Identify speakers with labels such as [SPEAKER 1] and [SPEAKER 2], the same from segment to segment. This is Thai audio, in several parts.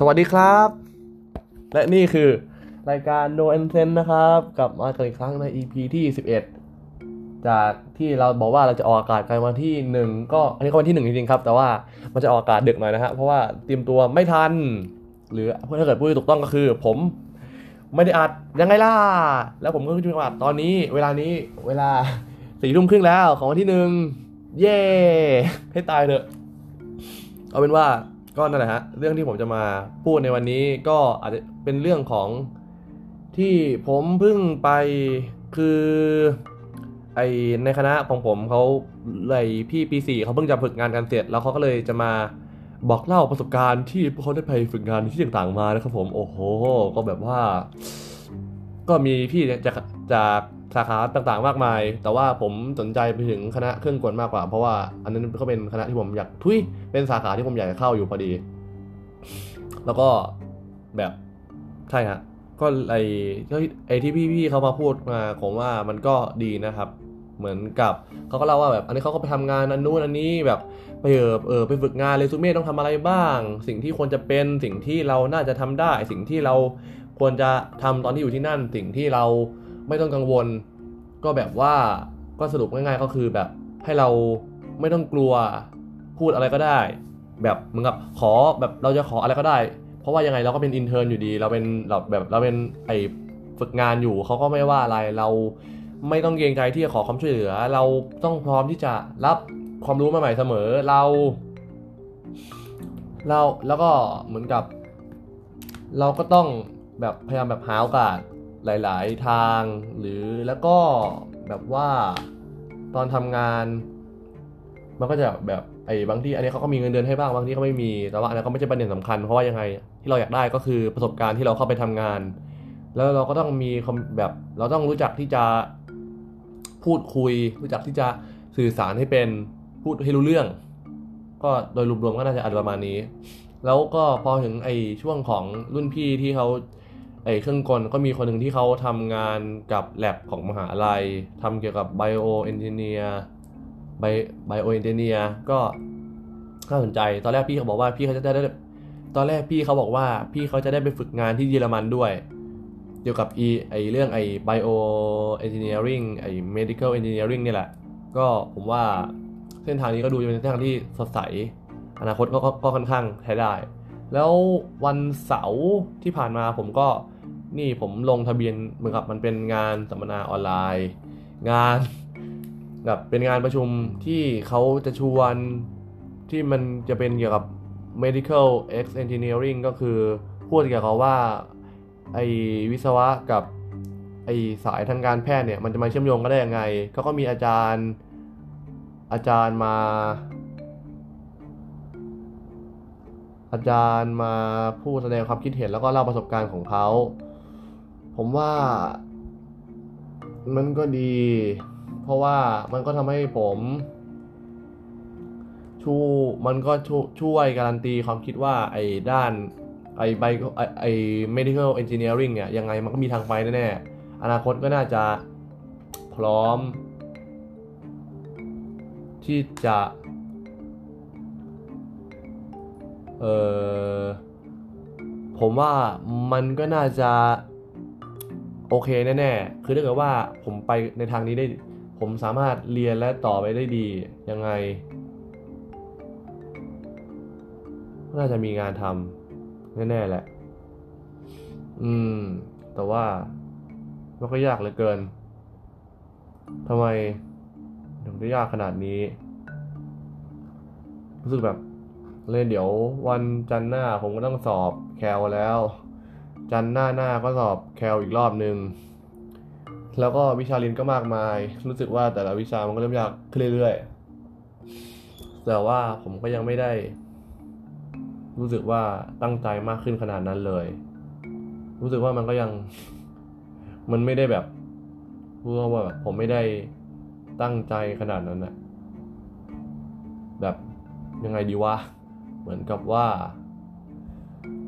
[SPEAKER 1] สวัสดีครับ และนี่คือรายการ No a n s e n นะครับ กลับมากันอีกครั้งใน EP ที่ 11 จากที่เราบอกว่าเราจะออกอากาศกันวันที่ 1 ก็อันนี้ก็วันที่ 1 จริงๆครับ แต่ว่ามันจะออกอากาศดึกหน่อยนะฮะเพราะว่าเตรียมตัวไม่ทัน หรือถ้าเกิดพูดถูกต้องก็คือ ผมไม่ได้อัดยังไงล่ะ แล้วผมก็จะมาอัดตอนนี้ เวลานี้เวลาสี่ทุ่มครึ่งแล้วของวันที่หนึ่งเย่ให้ตายเถอะเอาเป็นว่า ก็นั่นแหละฮะเรื่องที่ผมจะมาพูดในวันนี้ก็อาจจะเป็นเรื่องของที่ผมเพิ่งไปคือไอในคณะของผมเขาเลยพี่ปีสี่เขาเพิ่งจะฝึกงานกันเสร็จ แล้วเขาก็เลยจะมาบอกเล่าประสบการณ์ที่พวกเขาได้ไปฝึกงานที่ต่างๆมานะครับผมโอ้โห ก็แบบว่า ก็มีพี่จากจาก สาขาต่างๆ มากมาย แต่ว่าผมสนใจไปถึงคณะเครื่องกลมากกว่า เพราะว่าอันนั้นก็เป็นคณะที่ผมอยากทุยเป็นสาขาที่ผมอยากจะเข้าอยู่พอดี แล้วก็แบบใช่ฮะก็ไอไอ้ที่พี่ๆเขามาพูดมาผมว่ามันก็ดีนะครับ เหมือนกับเขาก็เล่าว่าแบบอันนี้เขาก็ไปทำงานอันนู้นอันนี้แบบไปเออเออไปฝึกงานเรซูเม่ต้องทำอะไรบ้าง สิ่งที่ควรจะเป็นสิ่งที่เราน่าจะทำได้ สิ่งที่เราควรจะทำตอนที่อยู่ที่นั่น สิ่งที่เรา ไม่ต้องกังวล ก็แบบว่าก็สรุปง่ายๆก็คือแบบให้เราไม่ต้องกลัวพูดอะไรก็ได้ แบบเหมือนกับขอแบบเราจะขออะไรก็ได้ เพราะว่ายังไงเราก็เป็นอินเทอร์อยู่ดี เราเป็นเราแบบเราเป็นไอฝึกงานอยู่เขาก็ไม่ว่าอะไรเราไม่ต้องเกรงใจที่จะขอความช่วยเหลือ เราต้องพร้อมที่จะรับความรู้ใหม่ๆเสมอเรา เราแล้วก็เหมือนกับ เราก็ต้องแบบพยายามแบบหาโอกาส หลาย ๆ ทาง หรือแล้วก็แบบว่าตอนทำงาน มันก็จะแบบไอ้บางที่อันนี้เขาก็มีเงินเดือนให้บ้างบางที่เขาไม่มีแต่ว่าอันนั้นก็ไม่ใช่ประเด็นสำคัญเพราะว่ายังไงที่เราอยากได้ก็คือประสบการณ์ที่เราเข้าไปทำงาน แล้วเราก็ต้องมีแบบเราต้องรู้จักที่จะพูดคุย รู้จักที่จะสื่อสารให้เป็นพูดให้รู้เรื่อง ก็โดยรวมๆก็น่าจะอันประมาณนี้ แล้วก็พอถึงไอ้ช่วงของรุ่นพี่ที่เขา ไอ้เครื่องกลก็มีคนหนึ่งที่เขาทำงานกับแ a บของมหาลัยทำเกี่ยวกับไบโอเอนจิเนียร์ไบไบโอเอนจิเนียร์ก็น่าสนใจ ตอนแรกพี่เขาบอกว่าพี่เขาจะได้ ตอนแรกพี่เขาบอกว่าพี่เขาจะได้ไปฝึกงานที่เยอรมันด้วย เกี่ยวกับอีไอเรื่องไอbioengineering ไอ medical engineering นี่แหละ ก็ผมว่าเส้นทางนี้ก็ดูจะเป็นเส้นทางที่สดใส อนาคตก็ก็ค่อนข้างใช้ได้ แล้ววันเสาร์ที่ผ่านมาผมก็ นี่ผมลงทะเบียนเหมือนกับมันเป็นงานสัมมนาออนไลน์ งานแบบเป็นงานประชุมที่เขาจะชวนที่มันจะเป็นเกี่ยวกับ medical x engineering ก็คือพูดเกี่ยวกับว่าไอวิศวะกับไอสายทางการแพทย์เนี่ยมันจะมาเชื่อมโยงกันได้ยังไงเขาก็มีอาจารย์อาจารย์มา อาจารย์มาพูดแสดงความคิดเห็นแล้วก็เล่าประสบการณ์ของเขา ผมว่ามันก็ดี เพราะว่ามันก็ทำให้ผมชูมันก็ช่วยการันตีความคิดว่าไอ้ด้านไอ้ไบไอ้ไอ้ medical engineering เนี่ยยังไงมันก็มีทางไปแน่ๆอนาคตก็น่าจะพร้อม ที่จะ เออผมว่ามันก็น่าจะ โอเคแน่ๆ คือถ้าเกิดว่าผมไปในทางนี้ได้ ผมสามารถเรียนและต่อไปได้ดียังไง น่าจะมีงานทำแน่ๆแหละ อืม แต่ว่ามันก็ยากเหลือเกินทำไมถึงได้ยากขนาดนี้ รู้สึกแบบเลยเดี๋ยววันจันทร์หน้าผมก็ต้องสอบแคลแล้ว จันหน้าหน้าก็สอบแคลอีกรอบหนึ่งแล้วก็วิชาเรียนก็มากมาย รู้สึกว่าแต่ละวิชามันก็เริ่มยากขึ้นเรื่อยๆ แต่ว่าผมก็ยังไม่ได้ รู้สึกว่าตั้งใจมากขึ้นขนาดนั้นเลย รู้สึกว่ามันก็ยัง มันไม่ได้แบบพูดว่าแบบผมไม่ได้ตั้งใจขนาดนั้นอะแบบยังไงดีวะ เหมือนกับว่า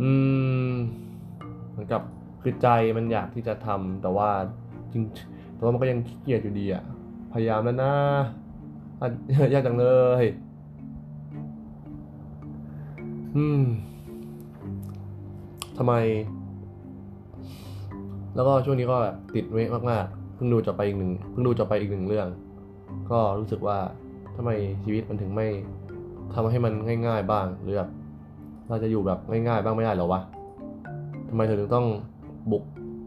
[SPEAKER 1] อืม มือนกับคือใจมันอยากที่จะทำแต่ว่าจริงแต่ว่ามันก็ยังขี้เกียจอยู่ดีอะพยายามแล้วนะยากจังเลยอืมทำไม แล้วก็ช่วงนี้ก็แบบติดเวทมากๆเพิ่งดูจบไปอีกหนึ่งเพิ่งดูจบไปอีกหนึ่งเรื่อง ก็รู้สึกว่าทำไมชีวิตมันถึงไม่ทำให้มันง่าย ๆ บ้างหรือแบบเราจะอยู่แบบง่าย ๆ บ้างไม่ได้หรอวะ ทำไมเธอถึงต้องบุก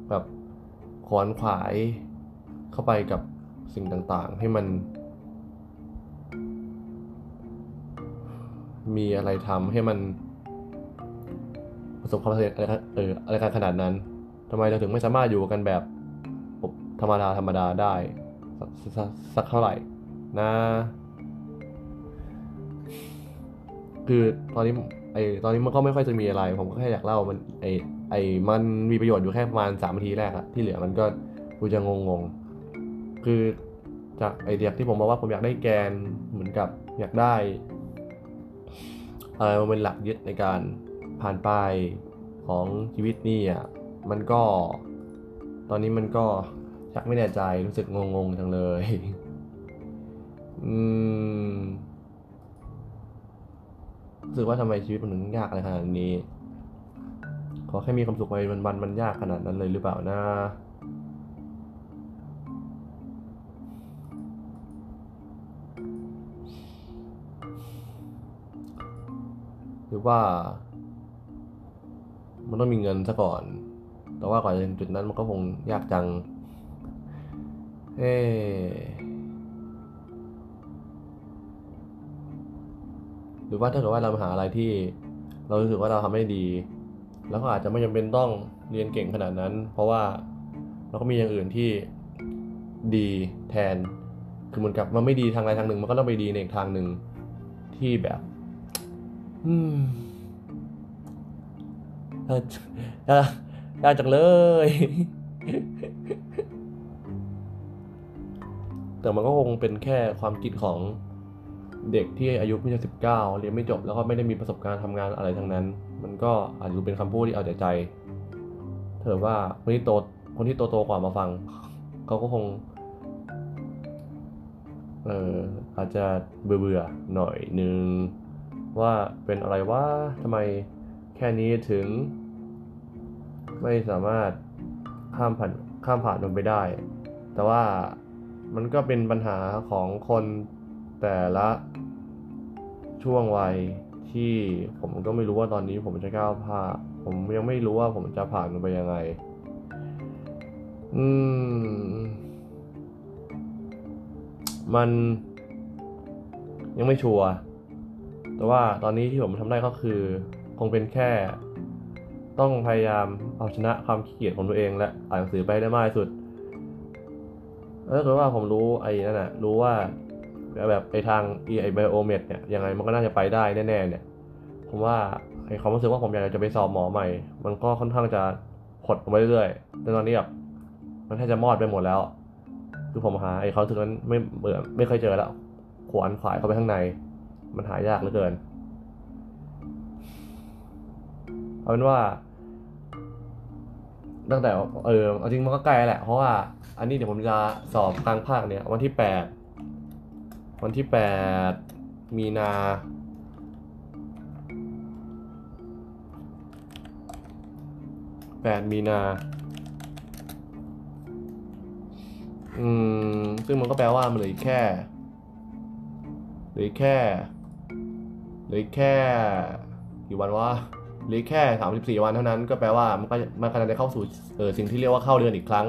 [SPEAKER 1] แบบขวนขวายเข้าไปกับสิ่งต่างๆ ให้มัน มีอะไรทำให้มันประสบความสำเร็จอะไรเอออะไรกันขนาดนั้นทำไมเราถึงไม่สามารถอยู่กันแบบธรรมดาธรรมดาได้สสสักเท่าไหร่นะ คือตอนนี้ไอตอนนี้มันก็ไม่ค่อยจะมีอะไร ผมก็แค่อยากเล่ามันไอ ไอ้มันมีประโยชน์อยู่แค่ประมาณสามนาทีแรกอะที่เหลือมันก็กูจะงงงๆ คือจากไอเดียที่ผมบอกว่าผมอยากได้แกนเหมือนกับอยากได้อะไรมันเป็นหลักยึดในการผ่านไปของชีวิตนี่อะมันก็ ตอนนี้มันก็ชักไม่แน่ใจรู้สึกงงๆจังเลยอืมรู้สึกว่าทำไมชีวิตมันถึงยากอะไรขนาดนี้ ขอแค่มีความสุขไปวันๆมันยากขนาดนั้นเลยหรือเปล่านะหรือว่า มันต้องมีเงินซะก่อน แต่ว่าก่อนจะถึงจุดนั้นมันก็คงยากจัง เอ๊หรือว่าถ้าเกิดว่าเราหาอะไรที่ เรารู้สึกว่าเราทำไม่ดี แล้วก็อาจจะไม่จำเป็นต้องเรียนเก่งขนาดนั้น เพราะว่าเราก็มีอย่างอื่นที่ดีแทน คือเหมือนกับมันไม่ดีทางใดทางหนึ่ง มันก็ต้องไปดีในอีกทางหนึ่งที่แบบ อืมยากยากยากจังเลย แต่มันก็คงเป็นแค่ความคิดของ เด็กที่อายุเพิ่งจะสิบเก้าเรียนไม่จบแล้วก็ไม่ได้มีประสบการณ์ทำงานอะไรทั้งนั้น มันก็อาจจะดูเป็นคำพูดที่เอาแต่ใจ เถอะว่าคนที่โตคนที่โตโตกว่ามาฟังเขาก็คงเอออาจจะเบื่อเบื่อๆหน่อยนึงว่าเป็นอะไรว่าทำไมแค่นี้ถึง ไม่สามารถข้ามผ่านข้ามผ่านมันไปได้ แต่ว่ามันก็เป็นปัญหาของคน แต่ละช่วงวัยที่ผมก็ไม่รู้ว่าตอนนี้ผมจะก้าวผ่านผมยังไม่รู้ว่าผมจะผ่านมันไปยังไง อืม มันยังไม่ชัวร์ แต่ว่าตอนนี้ที่ผมทำได้ก็คือ คงเป็นแค่ ต้องพยายามเอาชนะความขี้เกียจของตัวเองและอ่านหนังสือไปให้ได้มากที่สุดแล้วถ้าเกิดว่าผมรู้ไอ้นั่นน่ะรู้ว่า แบบไอทางไอ้ไบโอเมดเนี่ยยังไงมันก็น่าจะไปได้แน่ๆเนี่ยผมว่าไอความรู้สึกว่าผมอยากจะไปสอบหมอใหม่ มันก็ค่อนข้างจะหดลงไปเรื่อยๆแต่ตอนนี้แบบมันแทบจะมอดไปหมดแล้ว คือผมหาไอเขามรู้สึกนั้นไม่เบื่อไม่เคยเจอแล้ว ขวานขวายเข้าไปข้างใน มันหายากเหลือเกินเอาเป็นว่า ตั้งแต่เออเอาจริงมันก็ใกล้แหละ เพราะว่า อันนี้เดี๋ยวผมจะสอบกลางภาคเนี่ย วันที่แปด วันที่แปดมีนา แปดมีนา อืม ซึ่งมันก็แปลว่ามันเหลืออีกแค่ เหลือแค่ เหลือแค่กี่วันวะเหลือแค่สามสิบสี่วันเท่านั้นก็แปลว่ามันก็มันกำลังจะเข้าสู่เออสิ่งที่เรียกว่าเข้าเดือนอีกครั้ง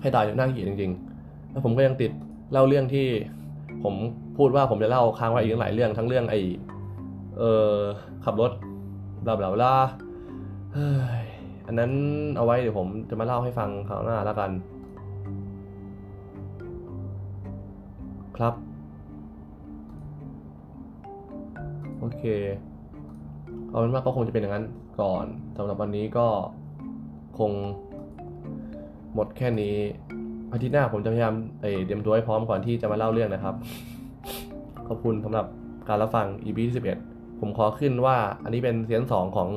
[SPEAKER 1] ให้ตายน่าเกลียดจริงๆ แล้วผมก็ยังติด เล่าเรื่องที่ผมพูดว่าผมจะเล่าค้างไว้อีกหลายเรื่องทั้งเรื่องไอเออขับรถบลาบลาบลาเฮ้ยอันนั้นเอาไว้เดี๋ยวผมจะมาเล่าให้ฟังคราวหน้าแล้วกัน ครับ โอเคเอาเป็นว่าก็คงจะเป็นอย่างนั้นก่อนสำหรับวันนี้ก็คงหมดแค่นี้ อาทิตย์หน้าผมจะพยายามเตรียมตัวให้พร้อมก่อนที่จะมาเล่าเรื่องนะครับ ขอบคุณสำหรับการรับฟัง EP ที่11 ผมขอขึ้นว่าอันนี้เป็นซีซั่นสองของ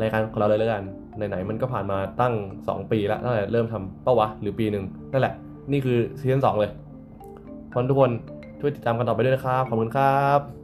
[SPEAKER 1] รายการของเราเลยแล้วกัน ไหนๆมันก็ผ่านมาตั้ง 2 ปีแล้วตั้งแต่เริ่มทำเป้าวะหรือปีหนึ่งนั่นแหละ นี่คือซีซั่นสองเลยเพราะฉะนั้นทุกคนช่วยติดตามกันต่อไปด้วยนะครับ ขอบคุณครับ